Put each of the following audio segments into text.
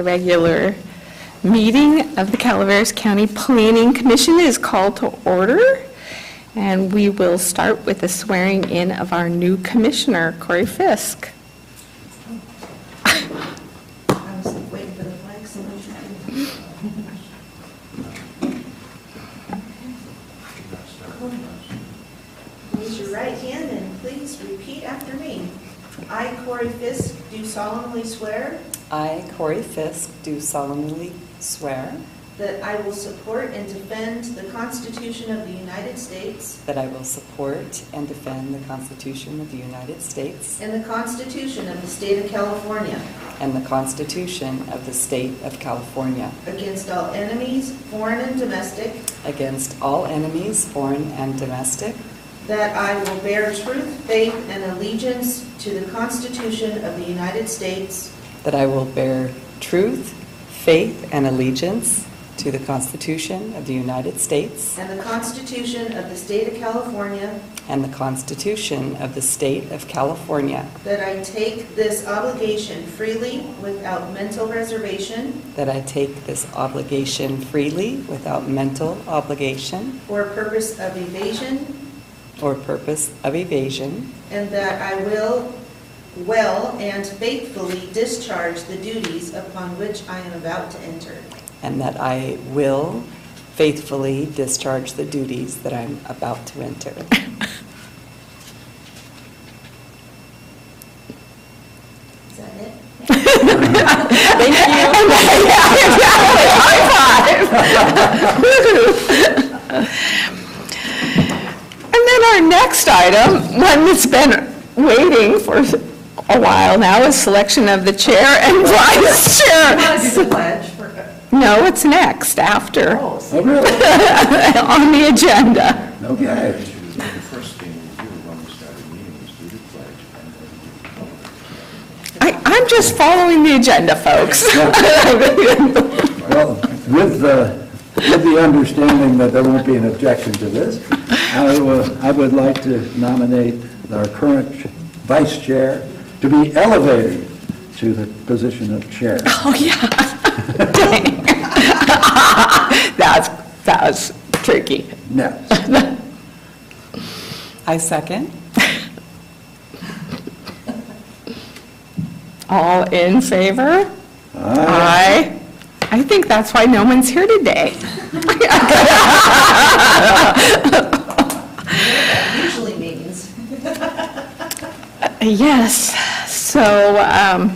The regular meeting of the Calaveras County Planning Commission is called to order, and we will start with the swearing in of our new commissioner, Corey Fisk. I was waiting for the flag salute. Raise your right hand and please repeat after me. I, Corey Fisk, do solemnly swear I, Corey Fisk, do solemnly swear that I will support and defend the Constitution of the United States that I will support and defend the Constitution of the United States and the Constitution of the State of California and the Constitution of the State of California against all enemies, foreign and domestic, against all enemies, foreign and domestic, that I will bear truth, faith, and allegiance to the Constitution of the United States that I will bear truth, faith, and allegiance to the Constitution of the United States and the Constitution of the State of California, and the Constitution of the State of California, that I take this obligation freely without mental reservation. That I take this obligation freely without mental obligation. Or purpose of evasion, or purpose of evasion, and that I will well and faithfully discharge the duties upon which I am about to enter. and that I will faithfully discharge the duties that I'm about to enter. Is that it? Thank And then our next item, one that's been waiting for a while now, is selection of the chair and vice chair. the pledge for, No, it's next, after, oh, Oh, really? on the agenda. Okay. The first thing we do when we start a meeting is do the pledge and then I, I'm just following the agenda, folks. Well, with the, with the understanding that there won't be an objection to this, I will- I would like to nominate our current vice chair to be elevated to the position of chair. Oh, yeah. Dang. That's, that was tricky. Next. I second. All in favor? Aye. Aye. I think that's why no one's here today. usually means. Yes, so um,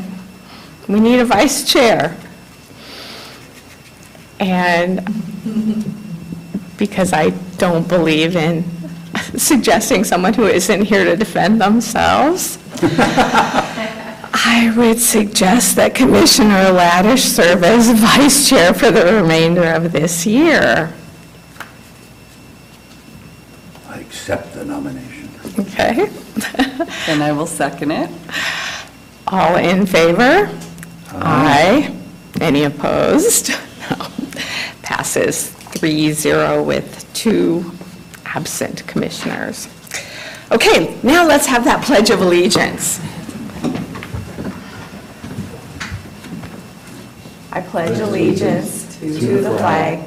we need a vice chair. And because I don't believe in suggesting someone who isn't here to defend themselves, I would suggest that Commissioner Laddish serve as vice chair for the remainder of this year. I accept the nomination. Okay? And I will second it. All in favor? Aye. Any opposed? No. Passes 3-0 with two absent commissioners. Okay, now let's have that Pledge of Allegiance. I pledge allegiance to the flag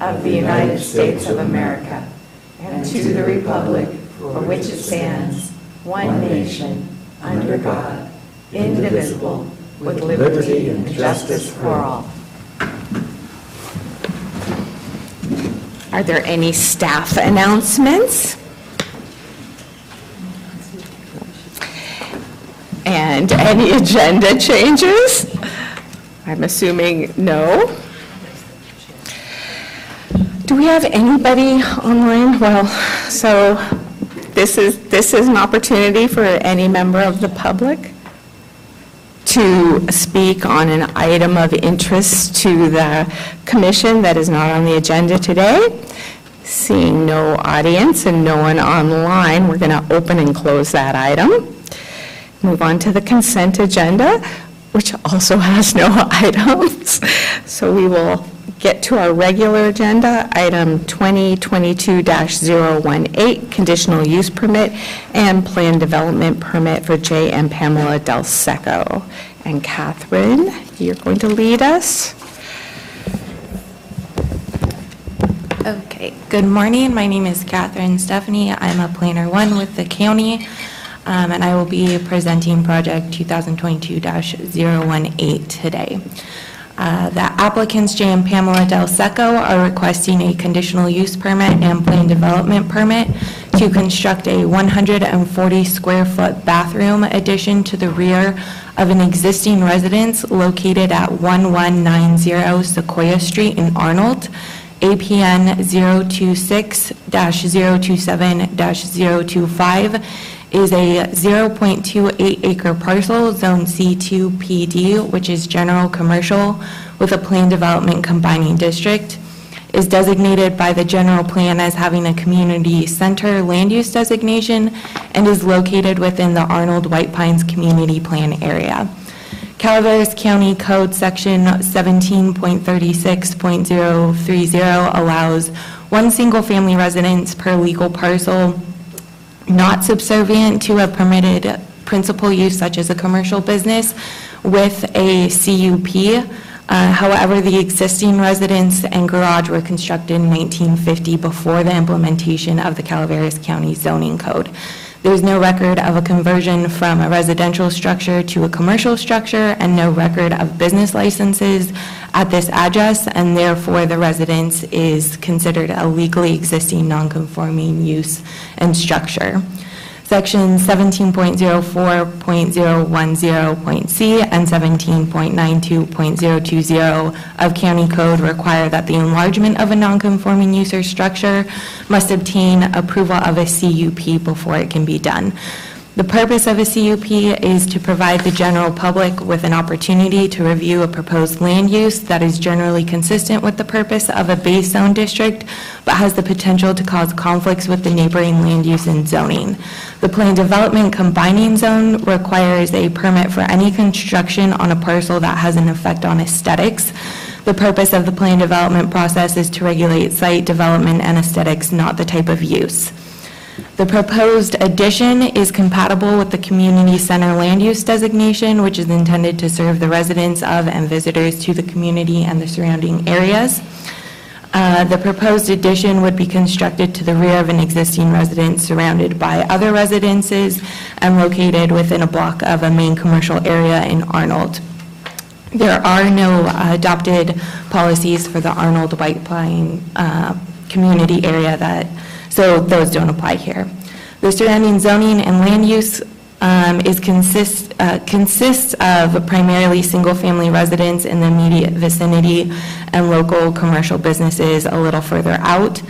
of the United States of America and to the republic for which it stands, one nation, under God, indivisible, with liberty and justice for all. Are there any staff announcements? And any agenda changes? I'm assuming no. Do we have anybody online? Well, so this is, this is an opportunity for any member of the public to speak on an item of interest to the commission that is not on the agenda today. Seeing no audience and no one online, we're going to open and close that item. Move on to the consent agenda, which also has no items. So we will get to our regular agenda, item 2022-018, conditional use permit and plan development permit for J. and Pamela Del Secco. And Catherine, you're going to lead us. Okay, good morning. My name is Catherine Stephanie. I'm a Planner One with the county, um, and I will be presenting project 2022-018 today. Uh, The applicants, Jay and Pamela Del Secco, are requesting a conditional use permit and plan development permit to construct a 140-square-foot bathroom addition to the rear of an existing residence located at 1190 Sequoia Street in Arnold, APN 026-027-025 is a 0.28 acre parcel, Zone C2 PD, which is general commercial with a plan development combining district, is designated by the general plan as having a community center land use designation, and is located within the Arnold White Pines Community Plan area. Calaveras County Code Section 17.36.030 allows one single-family residence per legal parcel not subservient to a permitted principal use such as a commercial business with a CUP. Uh, However, the existing residence and garage were constructed in 1950 before the implementation of the Calaveras County zoning code. There's no record of a conversion from a residential structure to a commercial structure and no record of business licenses at this address, and therefore the residence is considered a legally existing non-conforming use and structure. Section 17.04.010.c and 17.92.020 of County Code require that the enlargement of a nonconforming use or structure must obtain approval of a CUP before it can be done. The purpose of a CUP is to provide the general public with an opportunity to review a proposed land use that is generally consistent with the purpose of a base zone district, but has the potential to cause conflicts with the neighboring land use and zoning. The plan development combining zone requires a permit for any construction on a parcel that has an effect on aesthetics. The purpose of the plan development process is to regulate site development and aesthetics, not the type of use. The proposed addition is compatible with the community center land use designation, which is intended to serve the residents of and visitors to the community and the surrounding areas. Uh, The proposed addition would be constructed to the rear of an existing residence surrounded by other residences and located within a block of a main commercial area in Arnold. There are no uh, adopted policies for the Arnold White Pine uh, community area that, so those don't apply here. The surrounding zoning and land use um, is consist, uh, consists of primarily single-family residents in the immediate vicinity and local commercial businesses a little further out.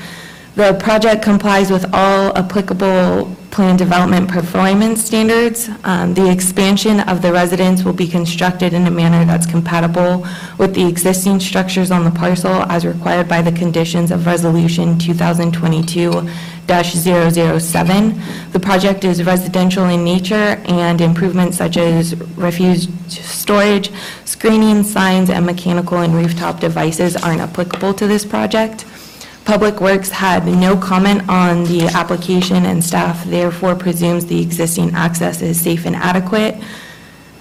The project complies with all applicable plan development performance standards. Um, The expansion of the residence will be constructed in a manner that's compatible with the existing structures on the parcel as required by the conditions of Resolution 2022-007. The project is residential in nature, and improvements such as refuse storage, screening, signs, and mechanical and rooftop devices aren't applicable to this project. Public Works had no comment on the application, and staff therefore presumes the existing access is safe and adequate.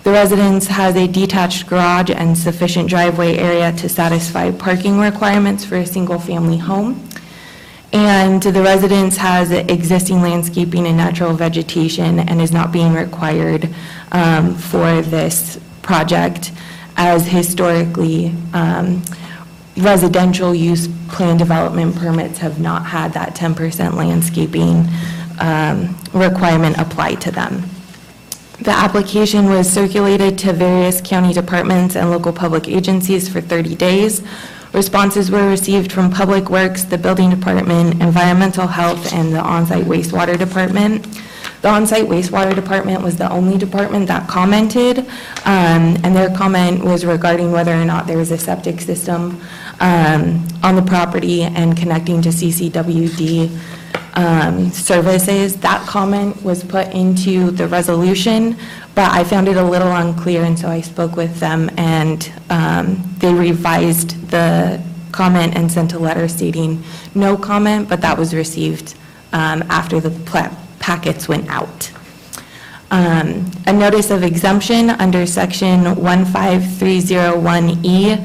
The residence has a detached garage and sufficient driveway area to satisfy parking requirements for a single-family home. And the residence has existing landscaping and natural vegetation and is not being required um, for this project as historically um, residential use plan development permits have not had that 10% landscaping um, requirement applied to them. The application was circulated to various county departments and local public agencies for 30 days. Responses were received from Public Works, the Building Department, Environmental Health, and the On-Site Wastewater Department. The On-Site Wastewater Department was the only department that commented, um, and their comment was regarding whether or not there was a septic system um, on the property and connecting to CCWD um, services. That comment was put into the resolution, but I found it a little unclear, and so I spoke with them, and um, they revised the comment and sent a letter stating no comment, but that was received um, after the pla- packets went out. Um, A notice of exemption under Section 15301E E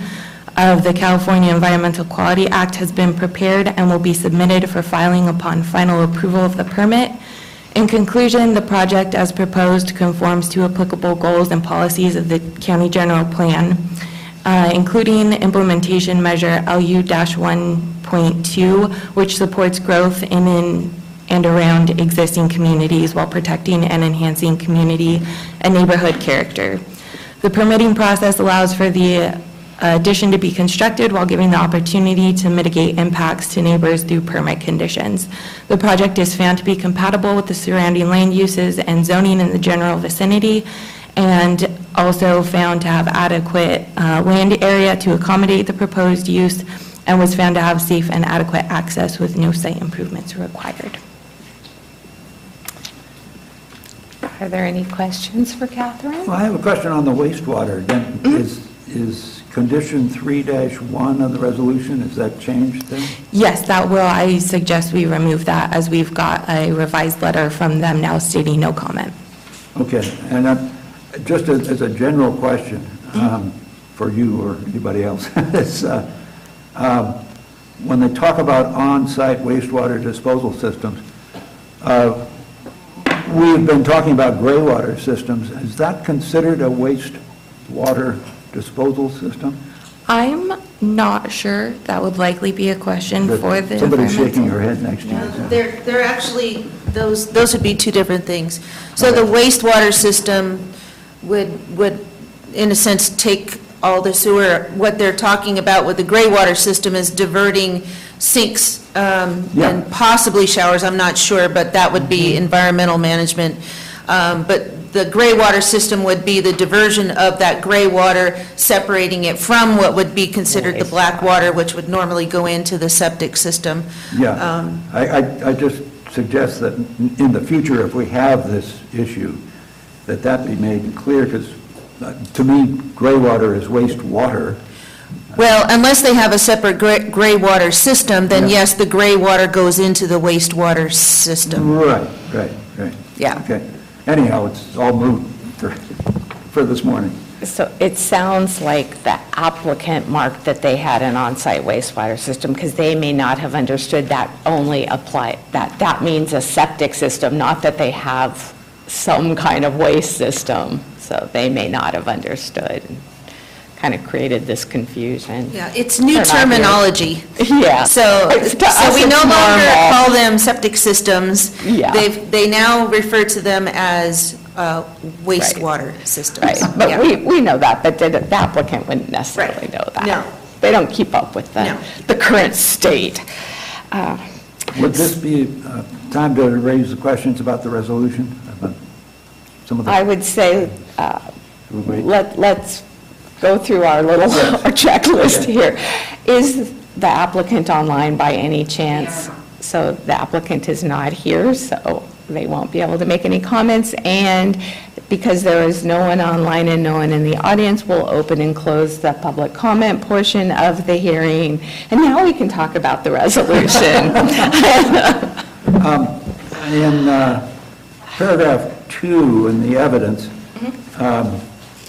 of the California Environmental Quality Act has been prepared and will be submitted for filing upon final approval of the permit. In conclusion, the project as proposed conforms to applicable goals and policies of the county general plan, uh, including implementation measure LU-1.2, which supports growth in in and around existing communities while protecting and enhancing community and neighborhood character. The permitting process allows for the addition to be constructed while giving the opportunity to mitigate impacts to neighbors through permit conditions. The project is found to be compatible with the surrounding land uses and zoning in the general vicinity, and also found to have adequate uh, land area to accommodate the proposed use, and was found to have safe and adequate access with no site improvements required. Are there any questions for Catherine? Well, I have a question on the wastewater. Then is, is condition 3-1 of the resolution, is that changed then? Yes, that will, I suggest we remove that, as we've got a revised letter from them now stating no comment. Okay, and uh, just as as a general question um, for you or anybody else, is, uh, um, when they talk about on-site wastewater disposal systems, uh, we've been talking about gray water systems. Is that considered a wastewater disposal system? I'm not sure, that would likely be a question for the Somebody's shaking environmental. her head next to Yeah, you. They're, they're actually, those, those would be two different things. So the wastewater system would, would, in a sense, take all the sewer. What they're talking about with the gray water system is diverting sinks um, Yeah. and possibly showers, I'm not sure, but that would be environmental management. Um, But the gray water system would be the diversion of that gray water, separating it from what would be considered the black water, which would normally go into the septic system. Yeah, Um, I, I, I just suggest that in the future, if we have this issue, that that be made clear, because to me, gray water is wastewater. Well, unless they have a separate gray, gray water system, then Yeah. yes, the gray water goes into the wastewater system. Right, right, right. Yeah. Okay, anyhow, it's all moot for, for this morning. So it sounds like the applicant marked that they had an on-site wastewater system, because they may not have understood that only apply, that, that means a septic system, not that they have some kind of waste system. So they may not have understood, kind of created this confusion. Yeah, it's new They're not here. terminology. Yeah. So, It's- to so us, we it's no longer normal. call them septic systems. Yeah. They've, they now refer to them as uh, wastewater systems. Right, Yeah. but we, we know that, but the the applicant wouldn't necessarily Right. know that. No. They don't keep up with the, No. the current state. Uh, Would this be uh, time to raise the questions about the resolution? About Some of the, I would say, uh, Should we wait? let, let's go through our little our checklist here. Is the applicant online by any chance? So the applicant is not here, so they won't be able to make any comments. And because there is no one online and no one in the audience, we'll open and close the public comment portion of the hearing. And now we can talk about the resolution. In uh, paragraph two in the evidence, um,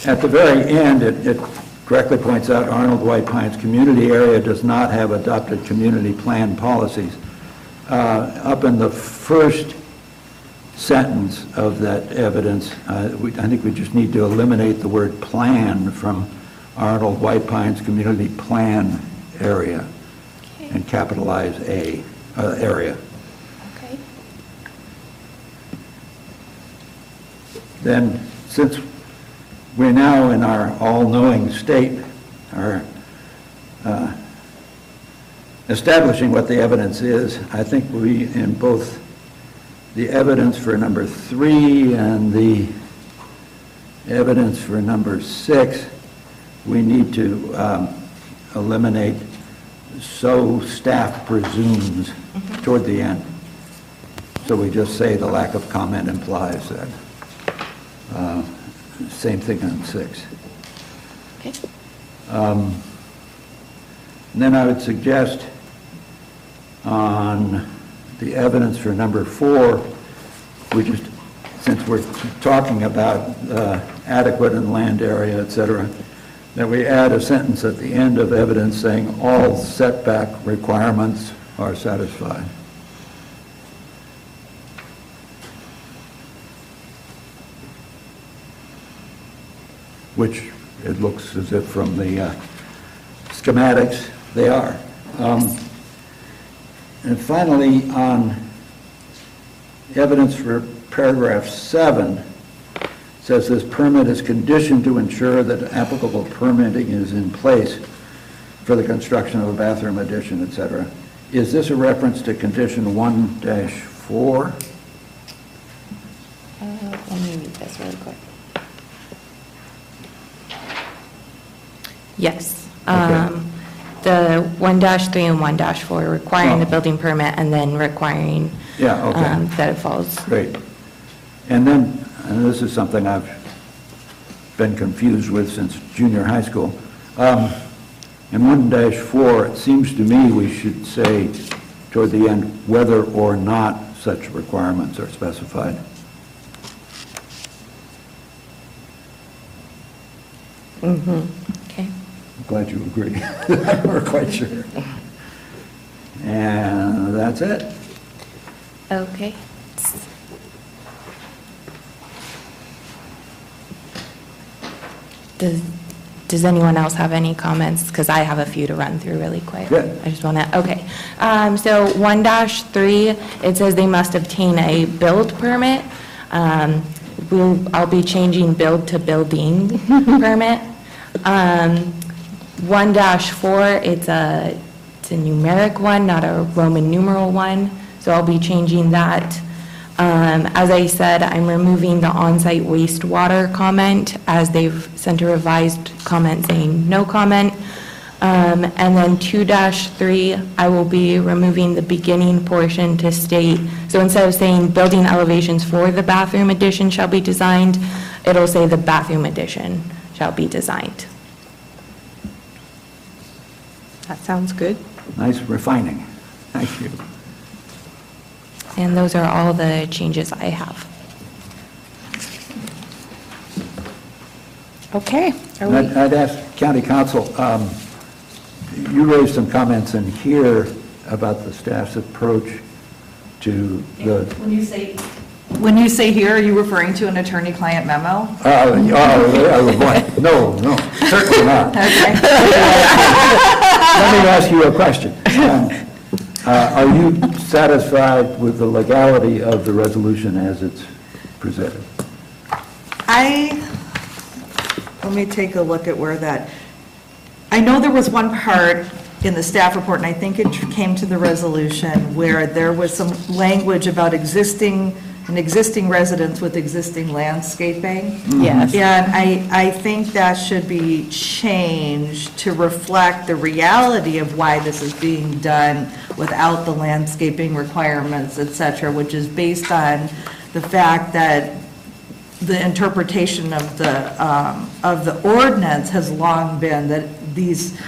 at the very end, it it correctly points out Arnold White Pines community area does not have adopted community plan policies. Uh, Up in the first sentence of that evidence, uh, we- I think we just need to eliminate the word "plan" from Arnold White Pines community plan area and capitalize A, uh, area. Okay. then since we're now in our all-knowing state, our uh, establishing what the evidence is, I think we, in both the evidence for number three and the evidence for number six, we need to um, eliminate "so staff presumes" toward the end. So we just say the lack of comment implies that. Uh, Same thing on six. Okay. Um, And then I would suggest on the evidence for number four, we just since we're talking about uh, adequate and land area, et cetera, that we add a sentence at the end of evidence saying all setback requirements are satisfied. Which it looks as if from the uh, schematics, they are. Um, And finally, on evidence for paragraph seven, says this permit is conditioned to ensure that applicable permitting is in place for the construction of a bathroom addition, et cetera. Is this a reference to condition one dash four? Uh, Let me read this really quick. Yes. Um, The 1-3 and 1-4 requiring the Oh. building permit and then requiring Yeah, okay. um, that it falls. Great. And then, and this is something I've been confused with since junior high school. Um, In one dash four, it seems to me we should say toward the end, whether or not such requirements are specified. Okay. I'm Glad you agree. We're quite sure. And that's it. Okay. Does, does anyone else have any comments? Because I have a few to run through really quick. Good. I just want to, okay. Um, So one dash three, it says they must obtain a build permit. Um, We'll, I'll be changing build to building permit. Um, One dash four, it's a, it's a numeric one, not a Roman numeral one, so I'll be changing that. Um, As I said, I'm removing the on-site wastewater comment, as they've sent a revised comment saying no comment. Um, And then 2-3, I will be removing the beginning portion to state, so instead of saying building elevations for the bathroom addition shall be designed, it'll say the bathroom addition shall be designed. That sounds good. Nice refining. Thank you. And those are all the changes I have. Okay. Are And I'd we, I'd ask county counsel, um, you raised some comments in here about the staff's approach to the, When you say, when you say here, are you referring to an attorney-client memo? oh, boy, no, no, certainly not. Okay. Let me ask you a question. Um, uh, Are you satisfied with the legality of the resolution as it's presented? I, let me take a look at where that, I know there was one part in the staff report, and I think it came to the resolution, where there was some language about existing, an existing residence with existing landscaping. yes. And I, I think that should be changed to reflect the reality of why this is being done without the landscaping requirements, et cetera, which is based on the fact that the interpretation of the, um, of the ordinance has long been that these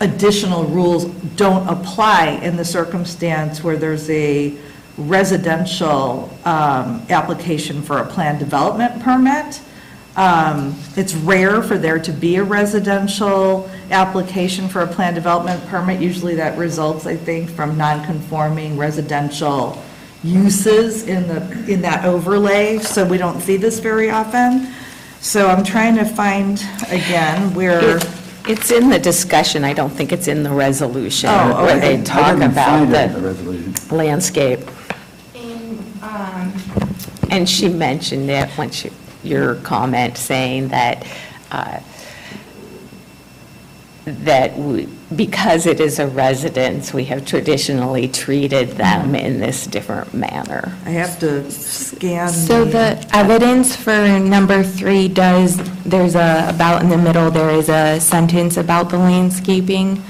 additional rules don't apply in the circumstance where there's a residential um, application for a planned development permit. Um, It's rare for there to be a residential application for a planned development permit. Usually that results, I think, from non-conforming residential uses in the, in that overlay, so we don't see this very often. So I'm trying to find, again, where, It- It's in the discussion, I don't think it's in the resolution, Oh, where okay. they talk didn't about find it in the the resolution. landscape. And she mentioned it when she, your comment saying that, uh, that we- because it is a residence, we have traditionally treated them in this different manner. I have to scan. So the evidence for number three does, there's a, about in the middle, there is a sentence about the landscaping,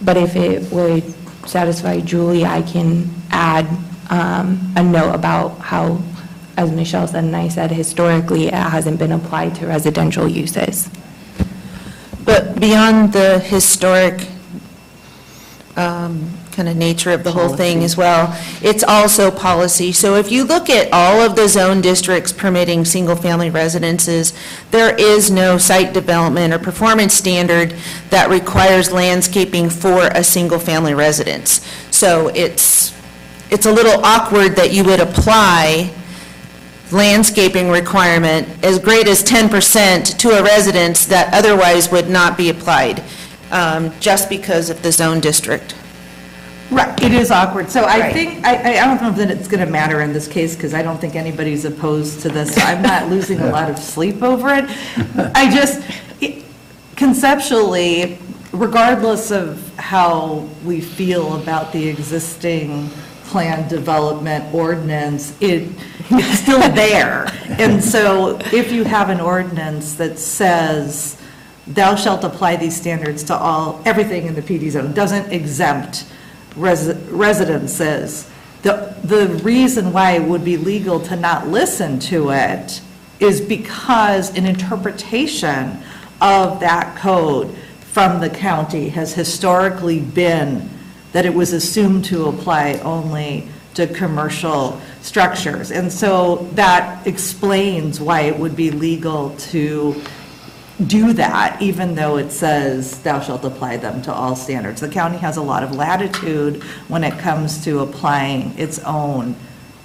but if it would satisfy Julie, I can add um, a note about how, as Michelle said and I said, historically, it hasn't been applied to residential uses. But beyond the historic um, kind of nature of the whole thing as well. It's also policy. So if you look at all of the zone districts permitting single-family residences, there is no site development or performance standard that requires landscaping for a single-family residence. So it's, it's a little awkward that you would apply landscaping requirement as great as 10% to a residence that otherwise would not be applied, um, just because of the zone district. Right, it is awkward. So I Right. think, I, I don't know that it's going to matter in this case, because I don't think anybody's opposed to this. So I'm not losing a lot of sleep over it. I just, it- conceptually, regardless of how we feel about the existing plan development ordinance, it, it's still there. And so if you have an ordinance that says, thou shalt apply these standards to all, everything in the PD zone, doesn't exempt resi- residences. The, the reason why it would be legal to not listen to it is because an interpretation of that code from the county has historically been that it was assumed to apply only to commercial structures. And so that explains why it would be legal to do that, even though it says thou shalt apply them to all standards. The county has a lot of latitude when it comes to applying its own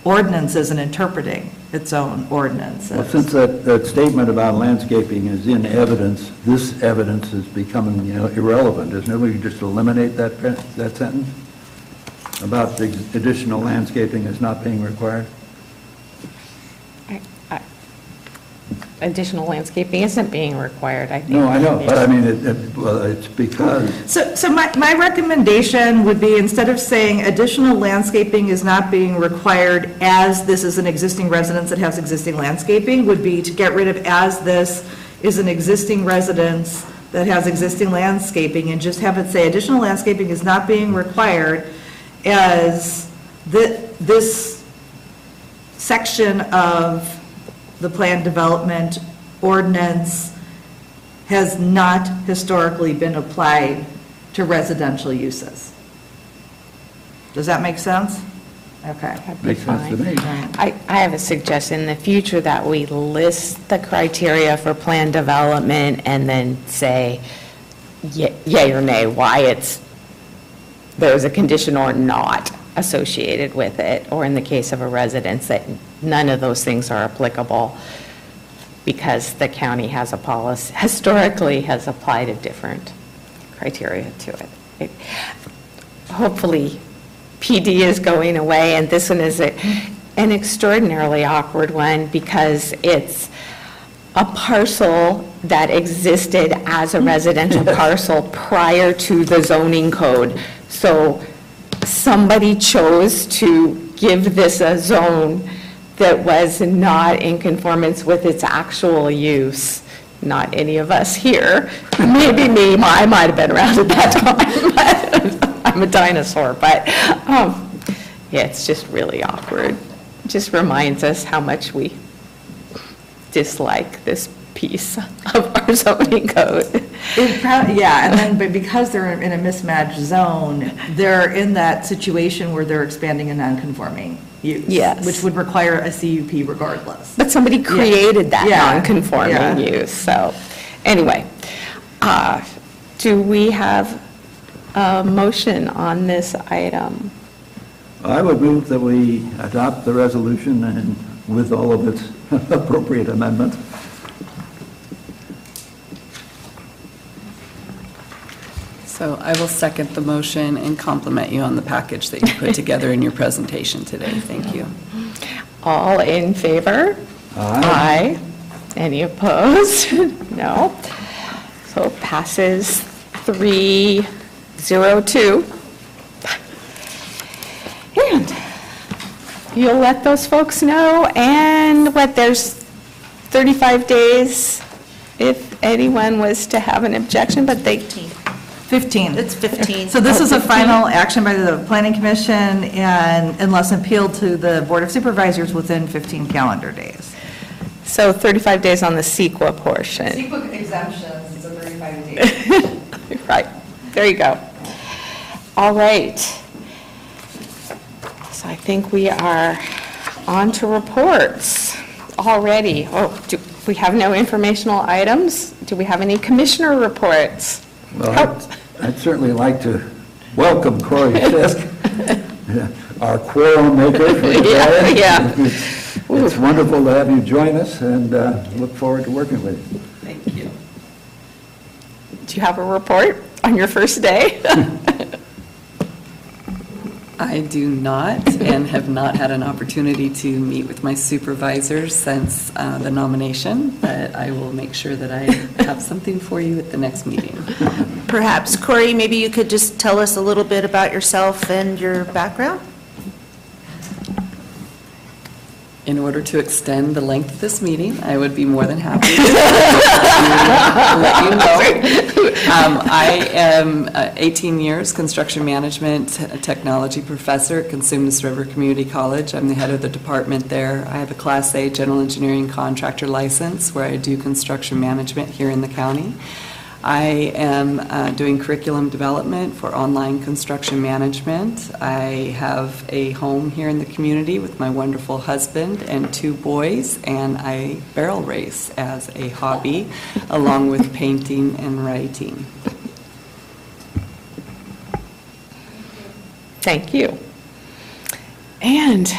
ordinances and interpreting its own ordinances. Well, since that, that statement about landscaping is in evidence, this evidence is becoming, you know, irrelevant, isn't it? We just eliminate that, that sentence about the additional landscaping is not being required? Additional landscaping isn't being required, I think. No, I know, but I mean, it, it- well, it's because, So, so my, my recommendation would be, instead of saying additional landscaping is not being required as this is an existing residence that has existing landscaping, would be to get rid of as this is an existing residence that has existing landscaping, and just have it say additional landscaping is not being required as thi- this section of the plan development ordinance has not historically been applied to residential uses. Does that make sense? Okay. Makes sense to me. I, I have a suggestion in the future that we list the criteria for plan development and then say ye- yay or nay, why it's, there's a condition or not associated with it, or in the case of a residence, that none of those things are applicable because the county has a policy, historically has applied a different criteria to it. It. Hopefully, PD is going away, and this one is a- an extraordinarily awkward one because it's a parcel that existed as a residential parcel prior to the zoning code. So somebody chose to give this a zone that was not in conformance with its actual use. Not any of us here, maybe me, I might have been around at that time, I'm a dinosaur, but, um, yeah, it's just really awkward. Just reminds us how much we dislike this piece of our zoning code. It prob- Yeah, and then, but because they're in a mismatched zone, they're in that situation where they're expanding a non-conforming use. Yes. Which would require a CUP regardless. But somebody created that Yeah, yeah. non-conforming use, so, anyway. uh, Do we have a motion on this item? I would move that we adopt the resolution and with all of its appropriate amendments. So I will second the motion and compliment you on the package that you put together in your presentation today. Thank you. All in favor? Aye. Any opposed? No. So it passes three, zero, two. And you'll let those folks know, and what, there's 35 days if anyone was to have an objection, but they, 15. It's 15. So this oh, is a final action by the planning commission and unless appealed to the board of supervisors within 15 calendar days. so 35 days on the CEQA portion. exemptions, it's a 35 days. Right, there you go. All right. So I think we are on to reports already. Oh, do, we have no informational items? Do we have any commissioner reports? Well, oh, I'd- I'd certainly like to welcome Corey Fisk, our quorum maker for today. Yeah, yeah. It's it's wonderful to have you join us, and uh, look forward to working with you. Thank you. Do you have a report on your first day? I do not, and have not had an opportunity to meet with my supervisors since uh, the nomination, but I will make sure that I have something for you at the next meeting. Perhaps, Corey, maybe you could just tell us a little bit about yourself and your background? In order to extend the length of this meeting, I would be more than happy to let you know. Um, I am uh, 18 years construction management technology professor at Cosumnes River Community College. I'm the head of the department there. I have a Class A general engineering contractor license where I do construction management here in the county. I am uh, doing curriculum development for online construction management. I have a home here in the community with my wonderful husband and two boys, and I barrel race as a hobby, along with painting and writing. Thank you. And,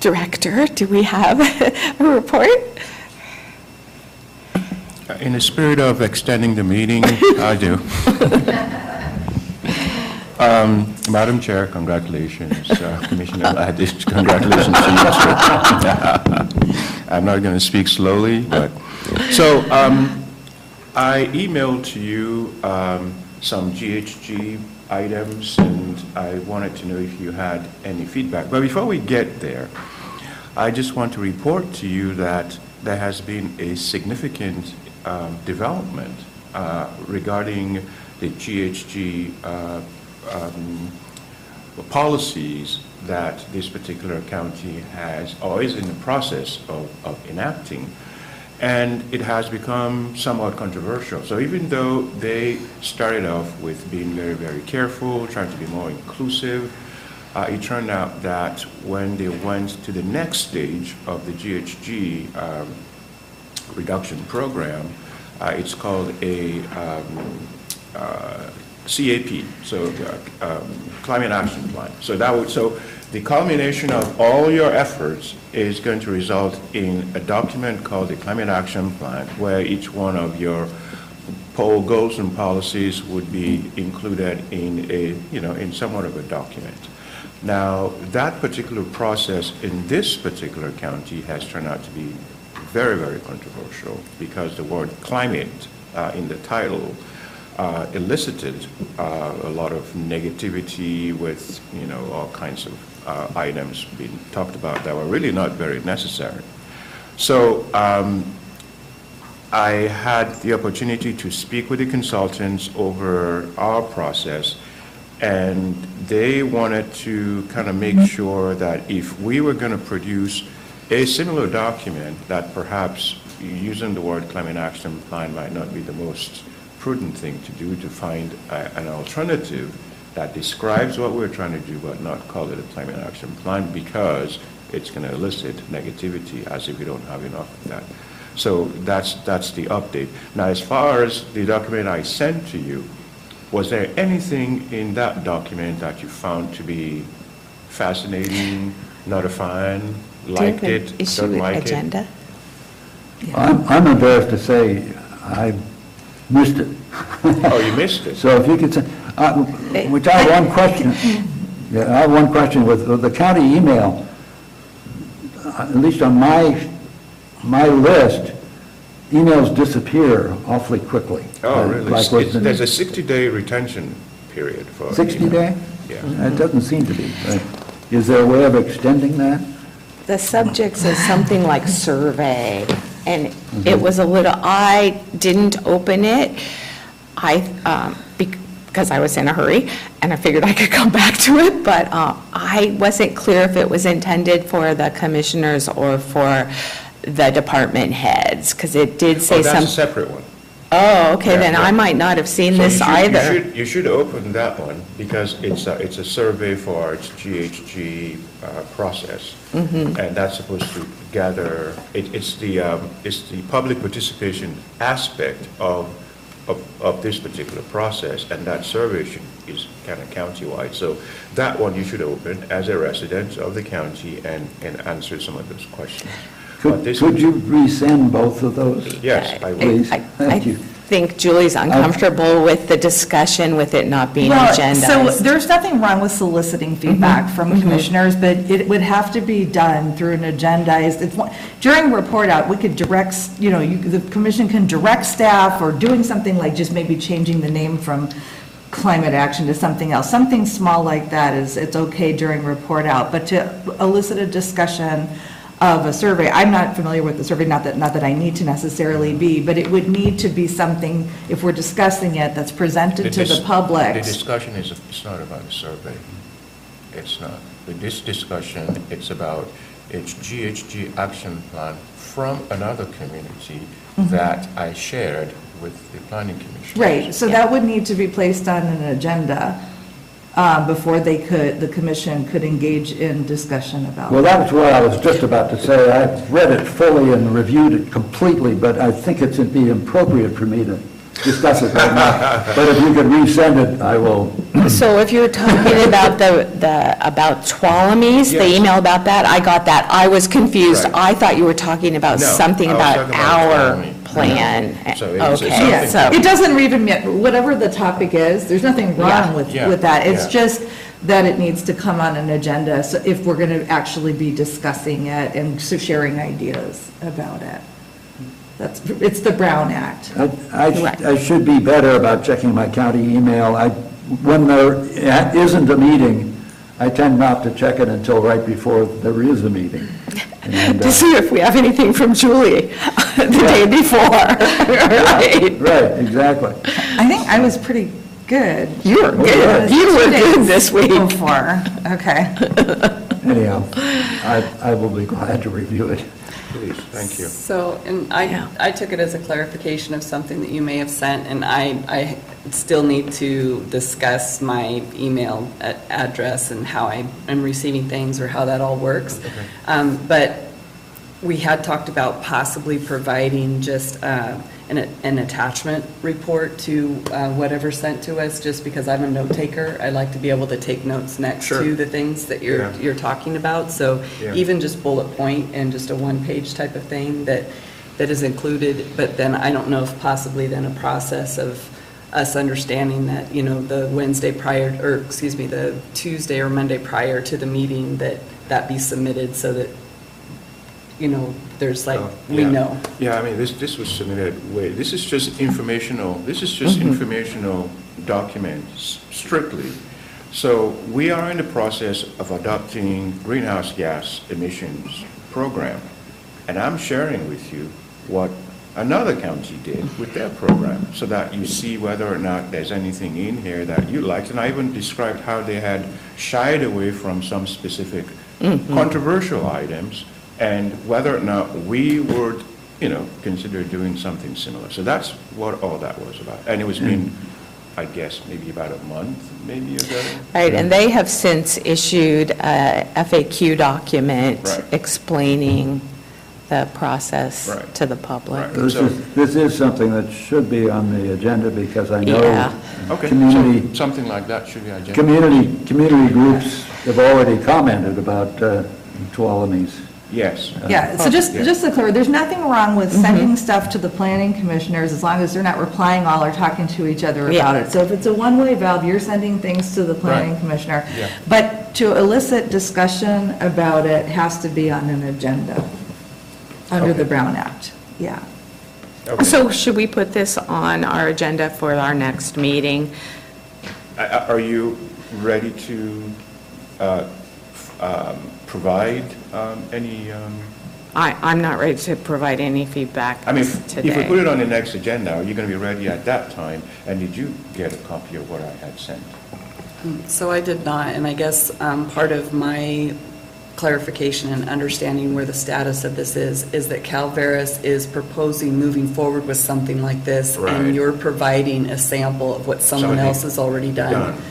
Director, do we have a report? In the spirit of extending the meeting, I do. Um, Madam Chair, congratulations. Uh, Commissioner Laddish, congratulations to you, too. I'm not going to speak slowly, but, so, um, I emailed to you um, some GHG items, and I wanted to know if you had any feedback. But before we get there, I just want to report to you that there has been a significant um, development uh, regarding the GHG uh, um, policies that this particular county has, or is in the process of of enacting. And it has become somewhat controversial. So even though they started off with being very, very careful, trying to be more inclusive, uh, it turned out that when they went to the next stage of the GHG um, reduction program, uh, it's called a um, uh, CAP, so uh, um, Climate Action Plan. So that would, so the culmination of all your efforts is going to result in a document called the Climate Action Plan, where each one of your pole goals and policies would be included in a, you know, in somewhat of a document. Now, that particular process in this particular county has turned out to be very, very controversial because the word climate uh, in the title uh, elicited uh, a lot of negativity with, you know, all kinds of uh, items being talked about that were really not very necessary. So um, I had the opportunity to speak with the consultants over our process, and they wanted to kind of make sure that if we were going to produce a similar document, that perhaps using the word climate action plan might not be the most prudent thing to do, to find a- an alternative that describes what we're trying to do, but not call it a climate action plan, because it's going to elicit negativity as if we don't have enough of that. So that's, that's the update. Now, as far as the document I sent to you, was there anything in that document that you found to be fascinating, notifying, liked Do you have it, an issue don't with like it? agenda? I'm I'm embarrassed to say I missed it. Oh, you missed it. So if you could, say- uh, which I have one question, yeah, I have one question with with the county email, uh, at least on my, my list, emails disappear awfully quickly. Oh, Uh, really? like with It's- the- There's a 60-day retention period for. 60 day? Yeah. It doesn't seem to be. but Is there a way of extending that? The subject says something like survey, and it Mm-hmm. was a little, I didn't open it, I, um, because I was in a hurry, and I figured I could come back to it, but uh, I wasn't clear if it was intended for the commissioners or for the department heads, because it did Oh, say that's a separate one. Oh, okay, then Yeah, I might not have seen So you this should- you either. should- You should open that one, because it's a, it's a survey for its GHG uh, process. Mm-hmm. And that's supposed to gather, it, it's the, um, it's the public participation aspect of, of, of this particular process, and that survey should, is kind of countywide. So that one you should open as a resident of the county and, and answer some of those questions. But Could, this- could you resend both of those? Yes, I will. Please, I- thank I you. think Julie's uncomfortable with the discussion, with it not being Well, So agendized. there's nothing wrong with soliciting mm-hmm. feedback from mm-hmm. commissioners, but it would have to be done through an agendized, it's one- during report out, we could direct, s- you know, you- the commission can direct staff or doing something like just maybe changing the name from climate action to something else. Something small like that is, it's okay during report out, but to elicit a discussion of a survey, I'm not familiar with the survey, not that, not that I need to necessarily be, but it would need to be something, if we're discussing it, that's presented to the dis- public. The discussion is, it's not about a survey. It's not. With this discussion, it's about its GHG action plan from another community mm-hmm. that I shared with the planning commission. Right, so that would need to be placed on an agenda uh, before they could, the commission could engage in discussion about Well, it. that's what I was just about to say. I've read it fully and reviewed it completely, but I think it's it'd be appropriate for me to discuss it right now. But if you could resend it, I will, So if you're talking about the, the, about Tuolumne's, the Yes. email about that, I got that. I was confused. Right. I thought you were talking about No, something I was about talking about our Tuolumne. Plan. So it's- it's Okay, something- Yeah, so, it doesn't even, ma- whatever the topic is, there's nothing wrong with, Yeah, with that. It's yeah. just that it needs to come on an agenda, so if we're going to actually be discussing it and so sharing ideas about it. That's, it's the Brown Act. I- I, sh- I should be better about checking my county email. I, when there isn't a meeting, I tend not to check it until right before there is a meeting. And, uh, to see if we have anything from Julie the day before, right? Right, exactly. I think I was pretty good. You were yeah. good. You were good this week. Before, okay. Anyhow, I, I will be glad to review it. Please, thank you. So, and Yeah. I, I took it as a clarification of something that you may have sent, and I, I still need to discuss my email a- address and how I am receiving things or how that all works. Um, But we had talked about possibly providing just uh, an, an attachment report to uh, whatever's sent to us, just because I'm a note taker. I like to be able to take notes next Sure. to the things that you're, Yeah. you're talking about. So Yeah. even just bullet point and just a one-page type of thing that, that is included, but then I don't know if possibly then a process of us understanding that, you know, the Wednesday prior, or, excuse me, the Tuesday or Monday prior to the meeting, that that be submitted so that, you know, there's like, Uh, we yeah. know. Yeah, I mean, this, this was submitted way, this is just informational, this is just informational documents strictly. So we are in the process of adopting greenhouse gas emissions program. And I'm sharing with you what another county did with their program, so that you see whether or not there's anything in here that you liked. And I even described how they had shied away from some specific controversial items, and whether or not we would, you know, consider doing something similar. So that's what all that was about. And it was been, I guess, maybe about a month, maybe ago. Right, and they have since issued a FAQ document Right. explaining the process Right. to the public. Right. This So- is, this is something that should be on the agenda because I Yeah. know Okay, community, so something like that should be identified. community, community groups have already commented about uh, Tuolumne's. Yes. Yeah, so just, Yeah. just to clear, there's nothing wrong with sending stuff to the planning commissioners as long as they're not replying all or talking to each other Yeah. about it. So if it's a one-way valve, you're sending things to the planning Right. commissioner. Yeah. But to elicit discussion about it has to be on an agenda under the Okay. Brown Act, yeah. Okay. So should we put this on our agenda for our next meeting? I- I- Are you ready to uh, f- um, provide um, any, um, I, I'm not ready to provide any feedback I mean, if today. if we put it on the next agenda, are you going to be ready at that time? And did you get a copy of what I had sent? So I did not, and I guess um, part of my clarification and understanding where the status of this is, is that Calaveras is proposing moving forward with something like this, Right. and you're providing a sample of what someone Something else has already done. done.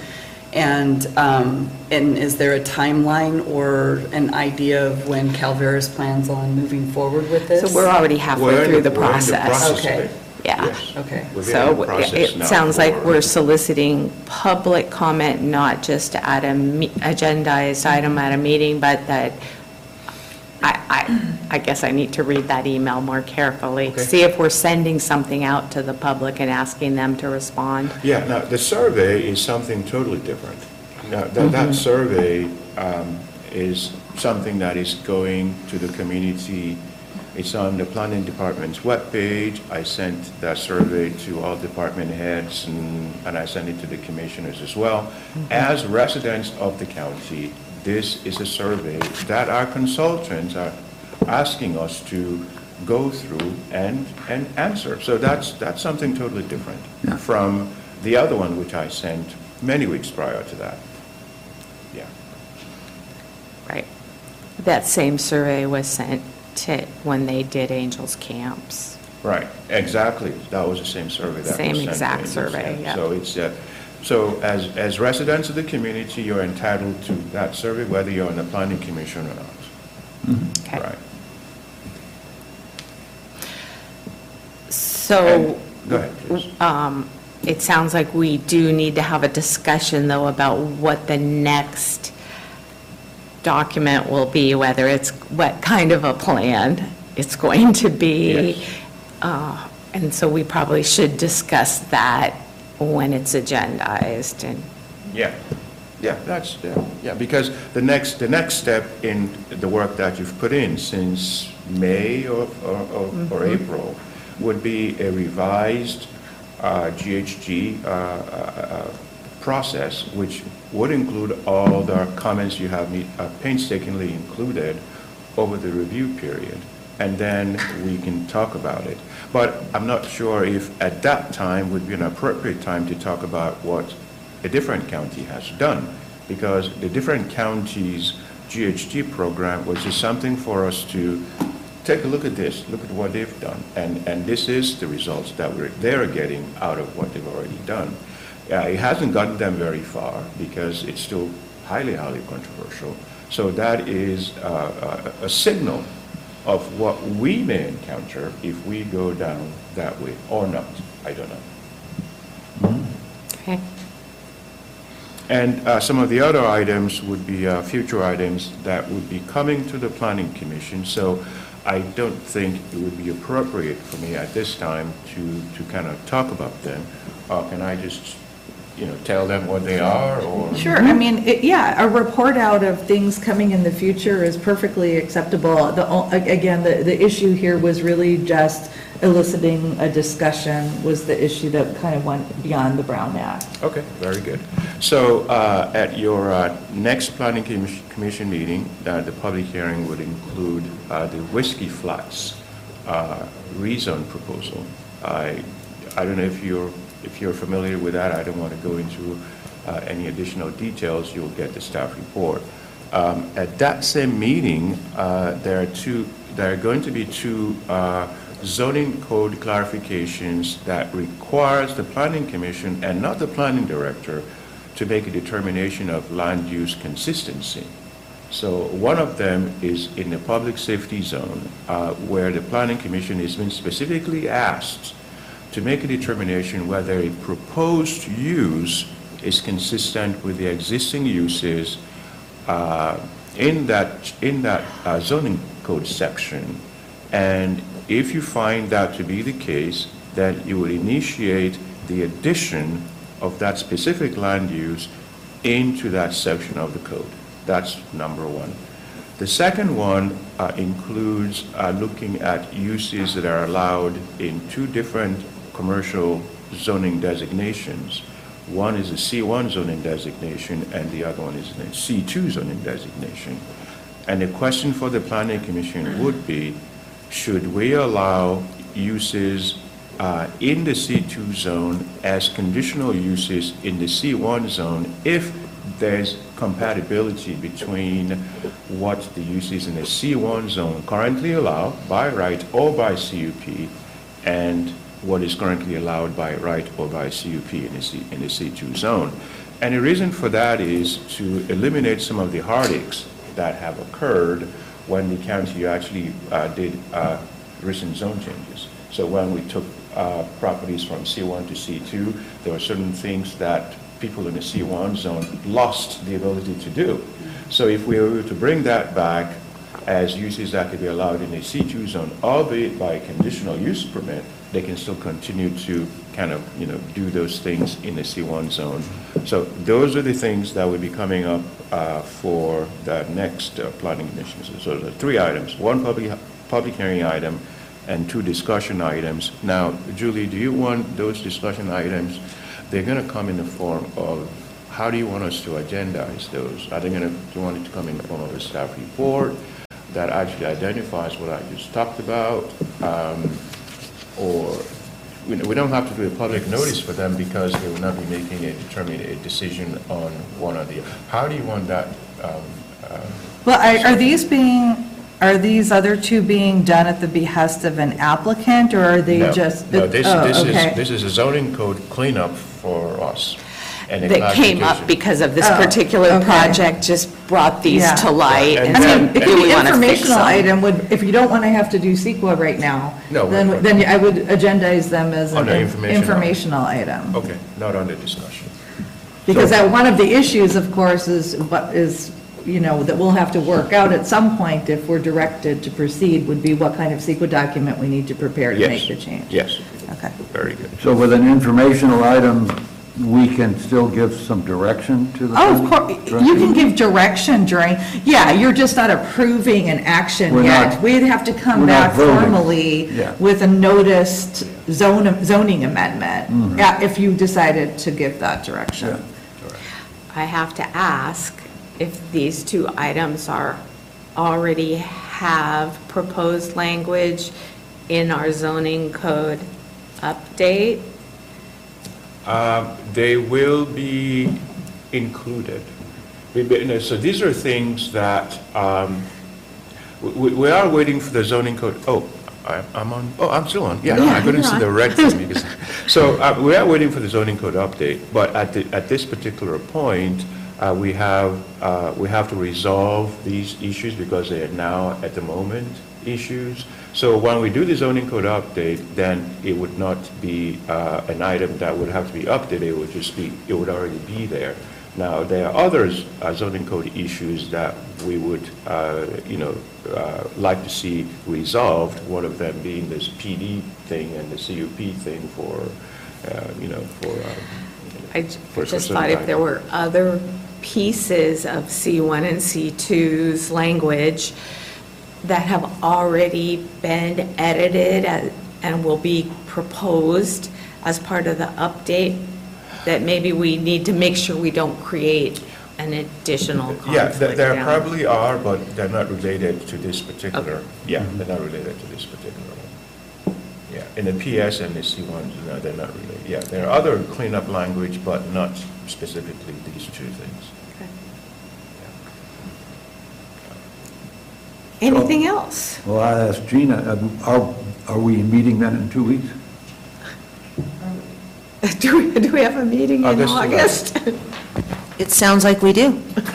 And, um, and is there a timeline or an idea of when Calaveras plans on moving forward with this? So we're already halfway We're through the we're in process. Okay. Yeah. Yes. Okay. We're So it now sounds like we're soliciting public comment, not just at a me- agendized item at a meeting, but that, I, I, I guess I need to read that email more carefully. Okay. See if we're sending something out to the public and asking them to respond. Yeah, now, the survey is something totally different. Now, that, Mm-hmm. that survey um, is something that is going to the community. It's on the planning department's webpage. I sent that survey to all department heads, and, and I sent it to the commissioners as well. Mm-hmm. As residents of the county, this is a survey that our consultants are asking us to go through and, and answer. So that's, that's something totally different from the other one, which I sent many weeks prior to that. Yeah. Right. That same survey was sent to, when they did Angels Camps. Right, exactly. That was the same survey that was Same sent to exact Angels survey, yeah. So it's, uh, so as, as residents of the community, you're entitled to that survey, whether you're on the planning commission or not. Okay. Right. So. And- Go ahead, please. Um, It sounds like we do need to have a discussion, though, about what the next document will be, whether it's, what kind of a plan it's going to be. Yes. Uh, And so we probably should discuss that when it's agendized and, Yeah, yeah, that's, yeah, yeah, because the next, the next step in the work that you've put in since May or, or- or, or April would be a revised uh, GHG uh, uh, uh, process, which would include all the comments you have me- uh, painstakingly included over the review period, and then we can talk about it. But I'm not sure if at that time would be an appropriate time to talk about what a different county has done, because the different counties' GHG program was just something for us to take a look at this, look at what they've done, and, and this is the results that we're, they're getting out of what they've already done. Uh, It hasn't gotten them very far, because it's still highly, highly controversial. So that is uh, a a signal of what we may encounter if we go down that way, or not, I don't know. okay? And uh, some of the other items would be uh, future items that would be coming to the planning commission. So I don't think it would be appropriate for me at this time to, to kind of talk about them. Or can I just, you know, tell them what they are, or? Sure, I mean, it- yeah, a report out of things coming in the future is perfectly acceptable. The, o- a- again, the, the issue here was really just eliciting a discussion was the issue that kind of went beyond the Brown Act. Okay, very good. So uh, at your uh, next planning commis- commission meeting, uh, the public hearing would include uh, the Whiskey Flats uh, rezone proposal. I, I don't know if you're, if you're familiar with that, I don't want to go into uh, any additional details, you'll get the staff report. Um, At that same meeting, uh, there are two, there are going to be two uh, zoning code clarifications that requires the planning commission and not the planning director to make a determination of land use consistency. So one of them is in the public safety zone, uh, where the planning commission has been specifically asked to make a determination whether a proposed use is consistent with the existing uses uh, in that, in that uh, zoning code section. And if you find that to be the case, then you would initiate the addition of that specific land use into that section of the code. That's number one. The second one uh, includes uh, looking at uses that are allowed in two different commercial zoning designations. One is a C1 zoning designation, and the other one is a C2 zoning designation. And the question for the planning commission would be, should we allow uses uh, in the C2 zone as conditional uses in the C1 zone if there's compatibility between what the uses in the C1 zone currently allow by right or by CUP and what is currently allowed by right or by CUP in a C2 zone. And the reason for that is to eliminate some of the heartaches that have occurred when the county actually uh, did uh, recent zone changes. So when we took uh, properties from C1 to C2, there were certain things that people in the C1 zone lost the ability to do. So if we were to bring that back as uses that could be allowed in a C2 zone, albeit by a conditional use permit, they can still continue to kind of, you know, do those things in the C1 zone. So those are the things that will be coming up uh, for the next uh, planning commission. So- So there three items, one public, public hearing item and two discussion items. Now, Julie, do you want those discussion items, they're going to come in the form of, how do you want us to agendize those? Are they going to, do you want it to come in the form of a staff report that actually identifies what I just talked about? Um, Or, we we don't have to do a public notice for them because they will not be making a determined, a decision on one or the, other. how do you want that? um, uh, Well, are are these being, are these other two being done at the behest of an applicant, or are they No, just? No, this, Oh, this okay. is, this is a zoning code cleanup for us. And a That came up clarification. because of this Oh, particular okay. project, just brought these Yeah. to light. Yeah, and and I said, mean, if "Do we the wanna fix informational them?" item would, if you don't want to have to do CEQA right now, No, we're- then, then I would agendize them as an Under informational. informational item. Okay, not under discussion. Because So- that, one of the issues, of course, is what is, you know, that we'll have to work out at some point if we're directed to proceed, would be what kind of CEQA document we need to prepare to Yes. make the change. Yes, Okay. very good. So with an informational item, we can still give some direction to the. Oh, of course, you can give direction during, yeah, you're just not approving an action We're yet. not- We'd have to come we're not back voting. formally Yeah. with a noticed zone, zoning Mm-hmm. amendment, yeah, if you decided to give that direction. I have to ask if these two items are, already have proposed language in our zoning code update? Um, They will be included. We- we- you know, So these are things that, um, we we are waiting for the zoning code, oh, I- I'm on, oh, I'm still on, yeah, Yeah, I couldn't see the red for me. because- So uh, we are waiting for the zoning code update, but at the- at this particular point, uh, we have, uh, we have to resolve these issues because they are now, at the moment, issues. So when we do the zoning code update, then it would not be uh, an item that would have to be updated, it would just be, it would already be there. Now, there are other uh, zoning code issues that we would, uh, you know, uh, like to see resolved, one of them being this PD thing and the CUP thing for, uh, you know, for, um, I For- for just certain thought if there were other pieces of C1 and C2's language that have already been edited and- and will be proposed as part of the update, that maybe we need to make sure we don't create an additional Yeah, conflict. th- there down. probably are, but they're not related to this particular, Okay. yeah, they're not related to this particular one. Yeah, in the PS and the C1s, no, they're not related. Yeah, there are other cleanup language, but not specifically these two things. Anything else? Well, I asked Gina, um, are, are we meeting then in two weeks? Do we, do we have a meeting in August August? It sounds like we do.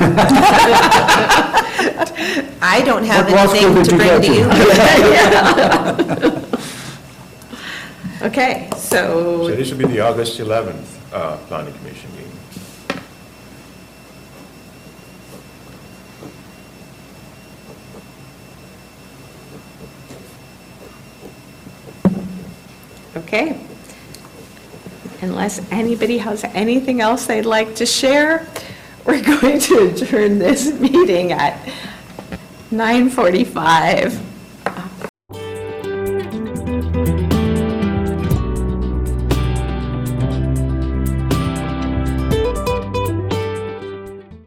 I don't have What law anything did to you bring to you. Okay, So so this will be the August 11th uh, planning commission meeting. Okay. Unless anybody has anything else they'd like to share, we're going to adjourn this meeting at 9:45.